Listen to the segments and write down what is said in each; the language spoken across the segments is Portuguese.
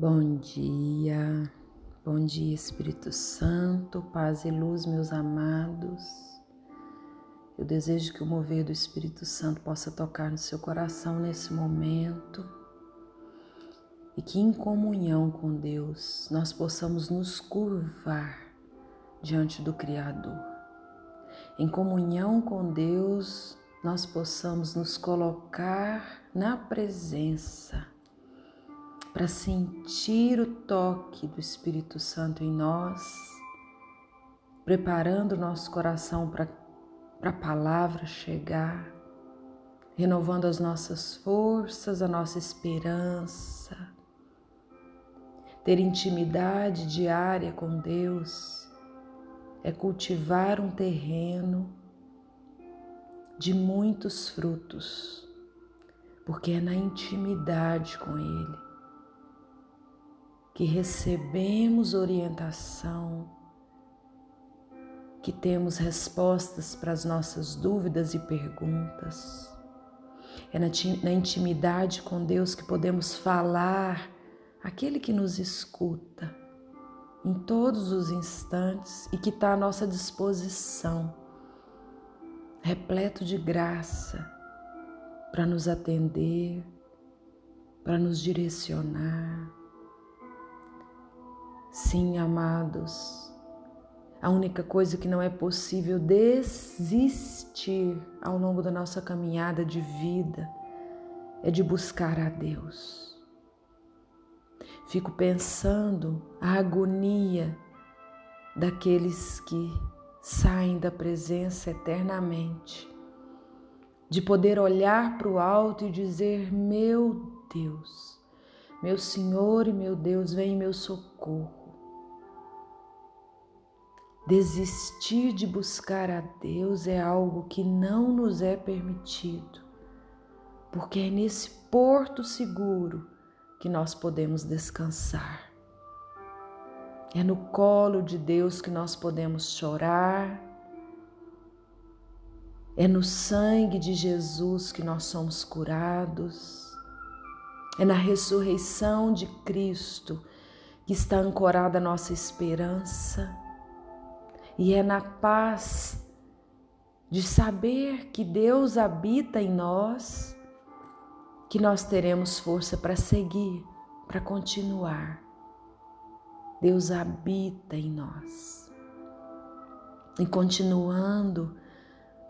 Bom dia, bom dia Espírito Santo, paz e luz, meus amados. Eu desejo que o mover do Espírito Santo possa tocar no seu coração nesse momento e que em comunhão com Deus nós possamos nos curvar diante do Criador. Em comunhão com Deus, nós possamos nos colocar na presença para sentir o toque do Espírito Santo em nós, preparando o nosso coração para a palavra chegar, renovando as nossas forças, a nossa esperança. Ter intimidade diária com Deus é cultivar um terreno de muitos frutos, porque é na intimidade com Ele que recebemos orientação, que temos respostas para as nossas dúvidas e perguntas. É na intimidade com Deus que podemos falar aquele que nos escuta em todos os instantes e que está à nossa disposição, repleto de graça para nos atender, para nos direcionar Sim, amados, a única coisa que não é possível desistir ao longo da nossa caminhada de vida é de buscar a Deus. Fico pensando a agonia daqueles que saem da presença eternamente, de poder olhar para o alto e dizer: Meu Deus, meu Senhor e meu Deus, vem em meu socorro. Desistir de buscar a Deus é algo que não nos é permitido, porque é nesse porto seguro que nós podemos descansar. É no colo de Deus que nós podemos chorar. É no sangue de Jesus que nós somos curados. É na ressurreição de Cristo que está ancorada a nossa esperança. E é na paz de saber que Deus habita em nós que nós teremos força para seguir, para continuar. Deus habita em nós. E continuando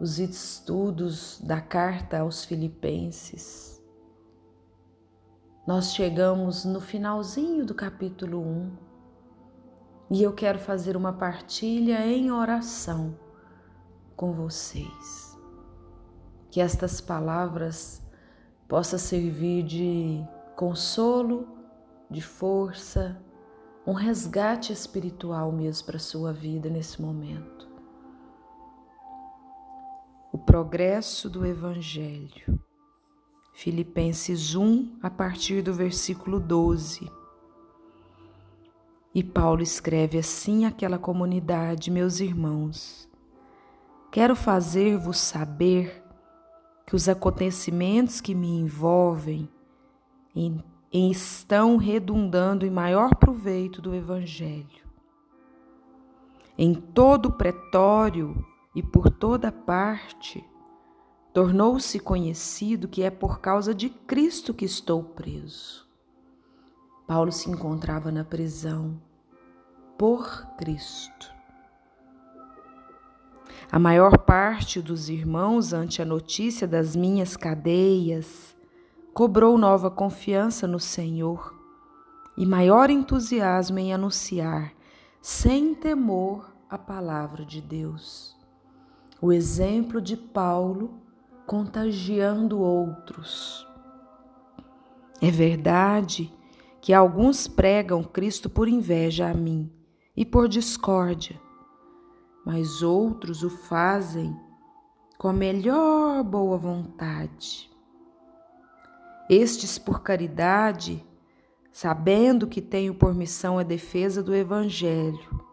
os estudos da carta aos Filipenses, nós chegamos no finalzinho do capítulo 1 e eu quero fazer uma partilha em oração com vocês. Que estas palavras possam servir de consolo, de força, um resgate espiritual mesmo para a sua vida nesse momento. O progresso do Evangelho. Filipenses 1, a partir do versículo 12. E Paulo escreve assim àquela comunidade: Meus irmãos, quero fazer-vos saber que os acontecimentos que me envolvem em, em estão redundando em maior proveito do Evangelho. Em todo o pretório e por toda parte, tornou-se conhecido que é por causa de Cristo que estou preso. Paulo se encontrava na prisão por Cristo. A maior parte dos irmãos, ante a notícia das minhas cadeias, cobrou nova confiança no Senhor e maior entusiasmo em anunciar, sem temor, a palavra de Deus. O exemplo de Paulo contagiando outros. É verdade que alguns pregam Cristo por inveja a mim e por discórdia, mas outros o fazem com a melhor boa vontade. Estes por caridade, sabendo que tenho por missão a defesa do Evangelho.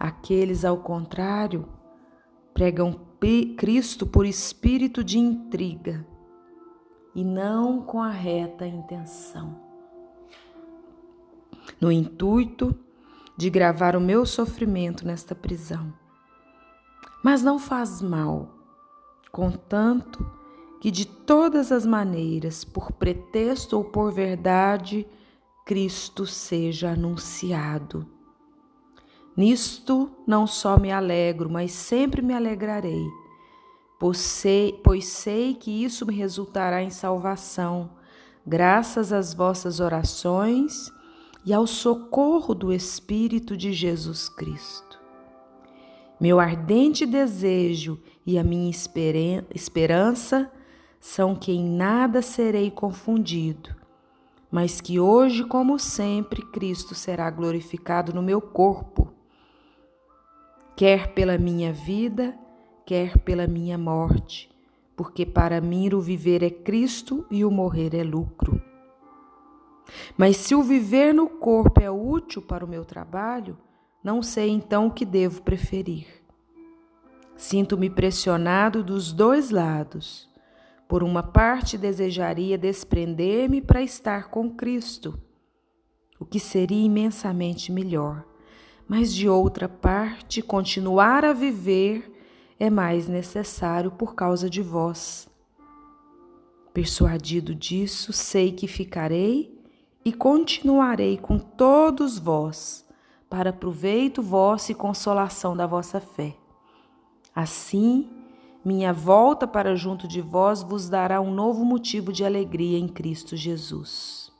Aqueles, ao contrário, pregam Cristo por espírito de intriga e não com a reta intenção. no intuito de gravar o meu sofrimento nesta prisão. Mas não faz mal, contanto que de todas as maneiras, por pretexto ou por verdade, Cristo seja anunciado. Nisto não só me alegro, mas sempre me alegrarei, pois sei, pois sei que isso me resultará em salvação, graças às vossas orações e ao socorro do Espírito de Jesus Cristo. Meu ardente desejo e a minha esperança são que em nada serei confundido, mas que hoje, como sempre, Cristo será glorificado no meu corpo, quer pela minha vida, quer pela minha morte, porque para mim o viver é Cristo e o morrer é lucro. Mas se o viver no corpo é útil para o meu trabalho, não sei então o que devo preferir. Sinto-me pressionado dos dois lados por uma parte, desejaria desprender-me para estar com Cristo, o que seria imensamente melhor. Mas de outra parte, continuar a viver é mais necessário por causa de vós. Persuadido disso, sei que ficarei e continuarei com todos vós, para proveito vosso e consolação da vossa fé. Assim, minha volta para junto de vós vos dará um novo motivo de alegria em Cristo Jesus.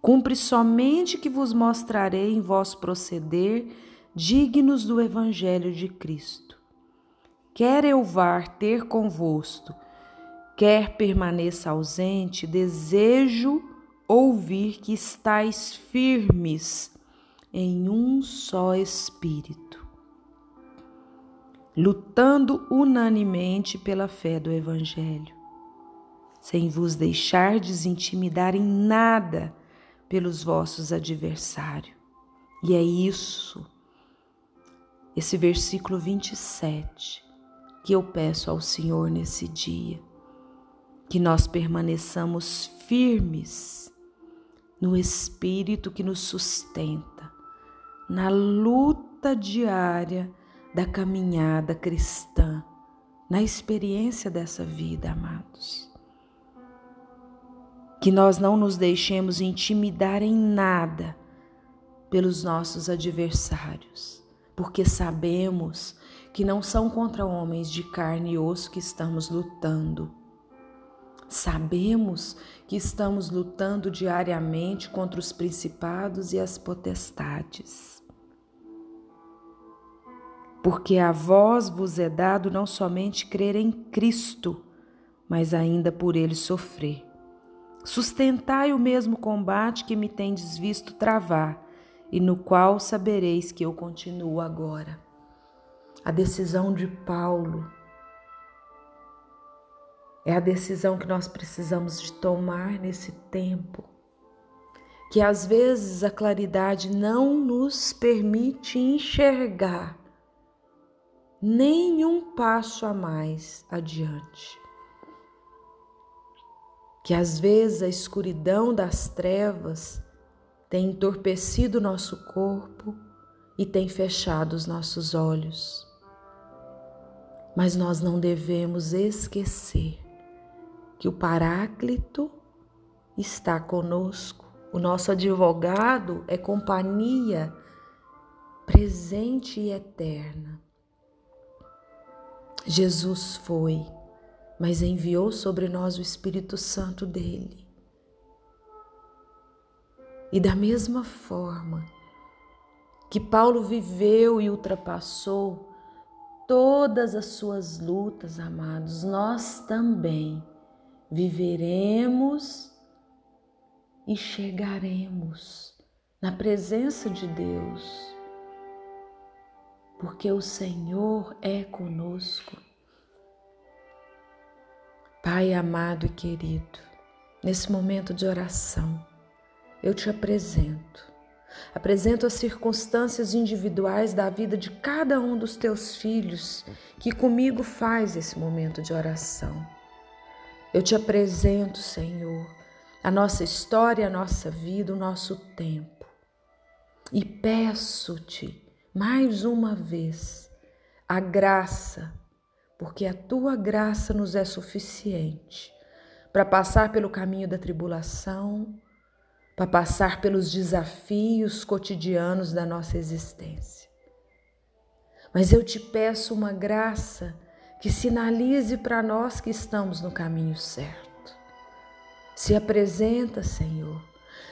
Cumpre somente que vos mostrarei em vosso proceder dignos do Evangelho de Cristo. Quer eu vá ter convosco, quer permaneça ausente, desejo ouvir que estáis firmes em um só Espírito lutando unanimemente pela fé do Evangelho, sem vos deixar desintimidar em nada pelos vossos adversários. E é isso, esse versículo 27, que eu peço ao Senhor nesse dia, que nós permaneçamos firmes no Espírito que nos sustenta, na luta diária da caminhada cristã, na experiência dessa vida, amados. Que nós não nos deixemos intimidar em nada pelos nossos adversários, porque sabemos que não são contra homens de carne e osso que estamos lutando. Sabemos que estamos lutando diariamente contra os principados e as potestades porque a vós vos é dado não somente crer em Cristo, mas ainda por ele sofrer. Sustentai o mesmo combate que me tendes visto travar, e no qual sabereis que eu continuo agora. A decisão de Paulo é a decisão que nós precisamos de tomar nesse tempo, que às vezes a claridade não nos permite enxergar nenhum passo a mais adiante. Que às vezes a escuridão das trevas tem entorpecido nosso corpo e tem fechado os nossos olhos. Mas nós não devemos esquecer que o Paráclito está conosco, o nosso advogado é companhia presente e eterna. Jesus foi, mas enviou sobre nós o Espírito Santo dele. E da mesma forma que Paulo viveu e ultrapassou todas as suas lutas, amados, nós também viveremos e chegaremos na presença de Deus porque o Senhor é conosco. Pai amado e querido, nesse momento de oração, eu te apresento. Apresento as circunstâncias individuais da vida de cada um dos teus filhos que comigo faz esse momento de oração. Eu te apresento, Senhor, a nossa história, a nossa vida, o nosso tempo. e peço-te mais uma vez a graça, porque a tua graça nos é suficiente para passar pelo caminho da tribulação, para passar pelos desafios cotidianos da nossa existência. Mas eu te peço uma graça que sinalize para nós que estamos no caminho certo. Se apresenta, Senhor.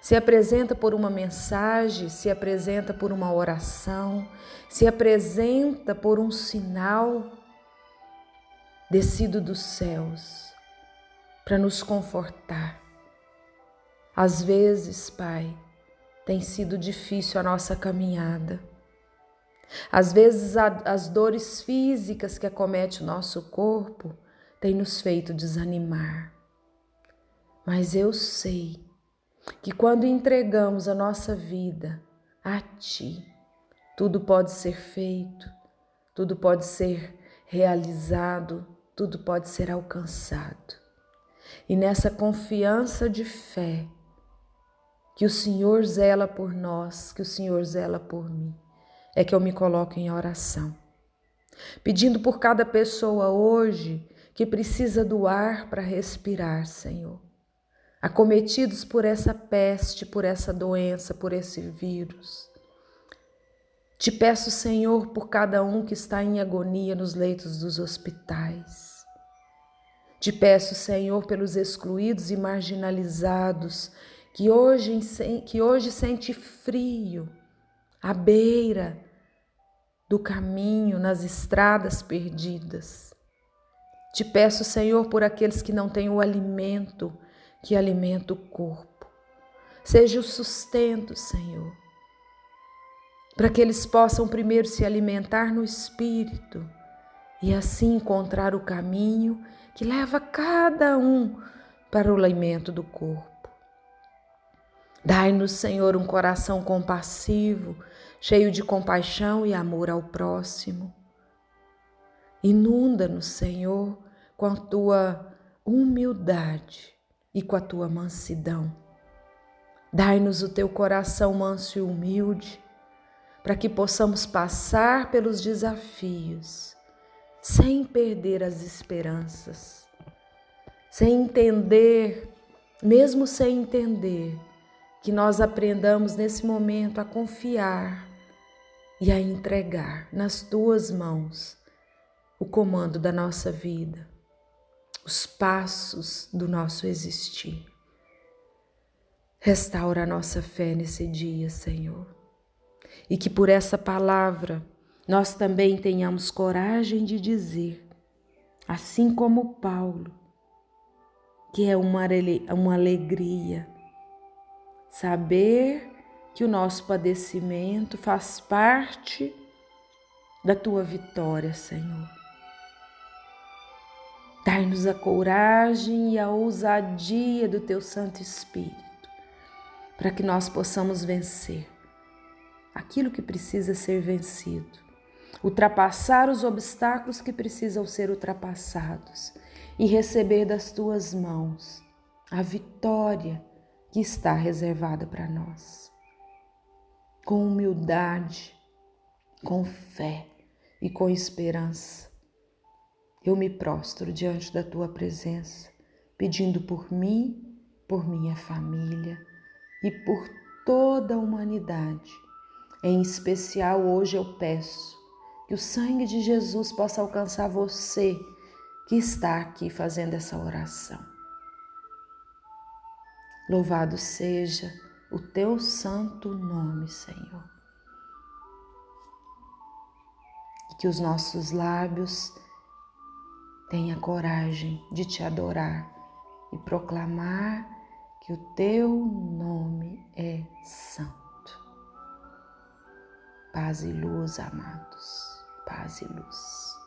Se apresenta por uma mensagem, se apresenta por uma oração, se apresenta por um sinal descido dos céus para nos confortar. Às vezes, Pai, tem sido difícil a nossa caminhada. Às vezes, as dores físicas que acomete o nosso corpo têm nos feito desanimar. Mas eu sei que quando entregamos a nossa vida a Ti, tudo pode ser feito, tudo pode ser realizado, tudo pode ser alcançado. E nessa confiança de fé, que o Senhor zela por nós, que o Senhor zela por mim, é que eu me coloco em oração, pedindo por cada pessoa hoje que precisa do ar para respirar, Senhor acometidos por essa peste, por essa doença, por esse vírus. Te peço, Senhor, por cada um que está em agonia nos leitos dos hospitais. Te peço, Senhor, pelos excluídos e marginalizados que hoje, que hoje sente frio à beira do caminho, nas estradas perdidas. Te peço, Senhor, por aqueles que não têm o alimento que alimenta o corpo. Seja o sustento, Senhor, para que eles possam primeiro se alimentar no espírito e assim encontrar o caminho que leva cada um para o alimento do corpo. Dai-nos, Senhor, um coração compassivo, cheio de compaixão e amor ao próximo. Inunda-nos, Senhor, com a tua humildade e com a tua mansidão. Dai-nos o teu coração manso e humilde, para que possamos passar pelos desafios sem perder as esperanças, sem entender, mesmo sem entender, que nós aprendamos nesse momento a confiar e a entregar nas tuas mãos o comando da nossa vida os passos do nosso existir. Restaura a nossa fé nesse dia, Senhor. E que por essa palavra nós também tenhamos coragem de dizer, assim como Paulo, que é uma, uma alegria saber que o nosso padecimento faz parte da tua vitória, Senhor. Dai-nos a coragem e a ousadia do teu Santo Espírito, para que nós possamos vencer aquilo que precisa ser vencido, ultrapassar os obstáculos que precisam ser ultrapassados e receber das tuas mãos a vitória que está reservada para nós. Com humildade, com fé e com esperança eu me prostro diante da tua presença, pedindo por mim, por minha família e por toda a humanidade. Em especial, hoje eu peço que o sangue de Jesus possa alcançar você que está aqui fazendo essa oração. Louvado seja o teu santo nome, Senhor. Que os nossos lábios Tenha coragem de te adorar e proclamar que o teu nome é santo. Paz e luz, amados, paz e luz.